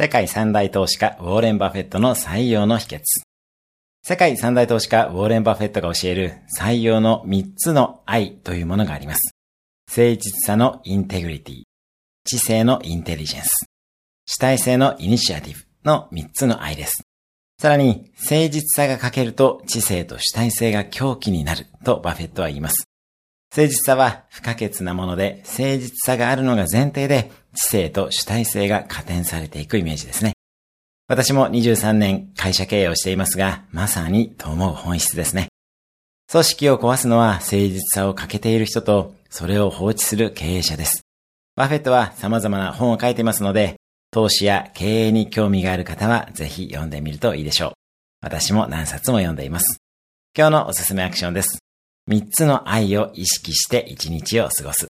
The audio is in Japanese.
世界三大投資家ウォーレン・バフェットの採用の秘訣。世界三大投資家ウォーレン・バフェットが教える採用の3つの I というものがあります。誠実さの integrity、知性の intelligence、主体性の initiative の3つの I です。さらに、誠実さが欠けると知性と主体性が凶器になるとバフェットは言います。誠実さは不可欠なもので、誠実さがあるのが前提で、知性と主体性が加点されていくイメージですね。私も23年会社経営をしていますが、まさにと思う本質ですね。組織を壊すのは誠実さを欠けている人と、それを放置する経営者です。バフェットは様々な本を書いていますので、投資や経営に興味がある方はぜひ読んでみるといいでしょう。私も何冊も読んでいます。今日のおすすめアクションです。3つの愛を意識して1日を過ごす。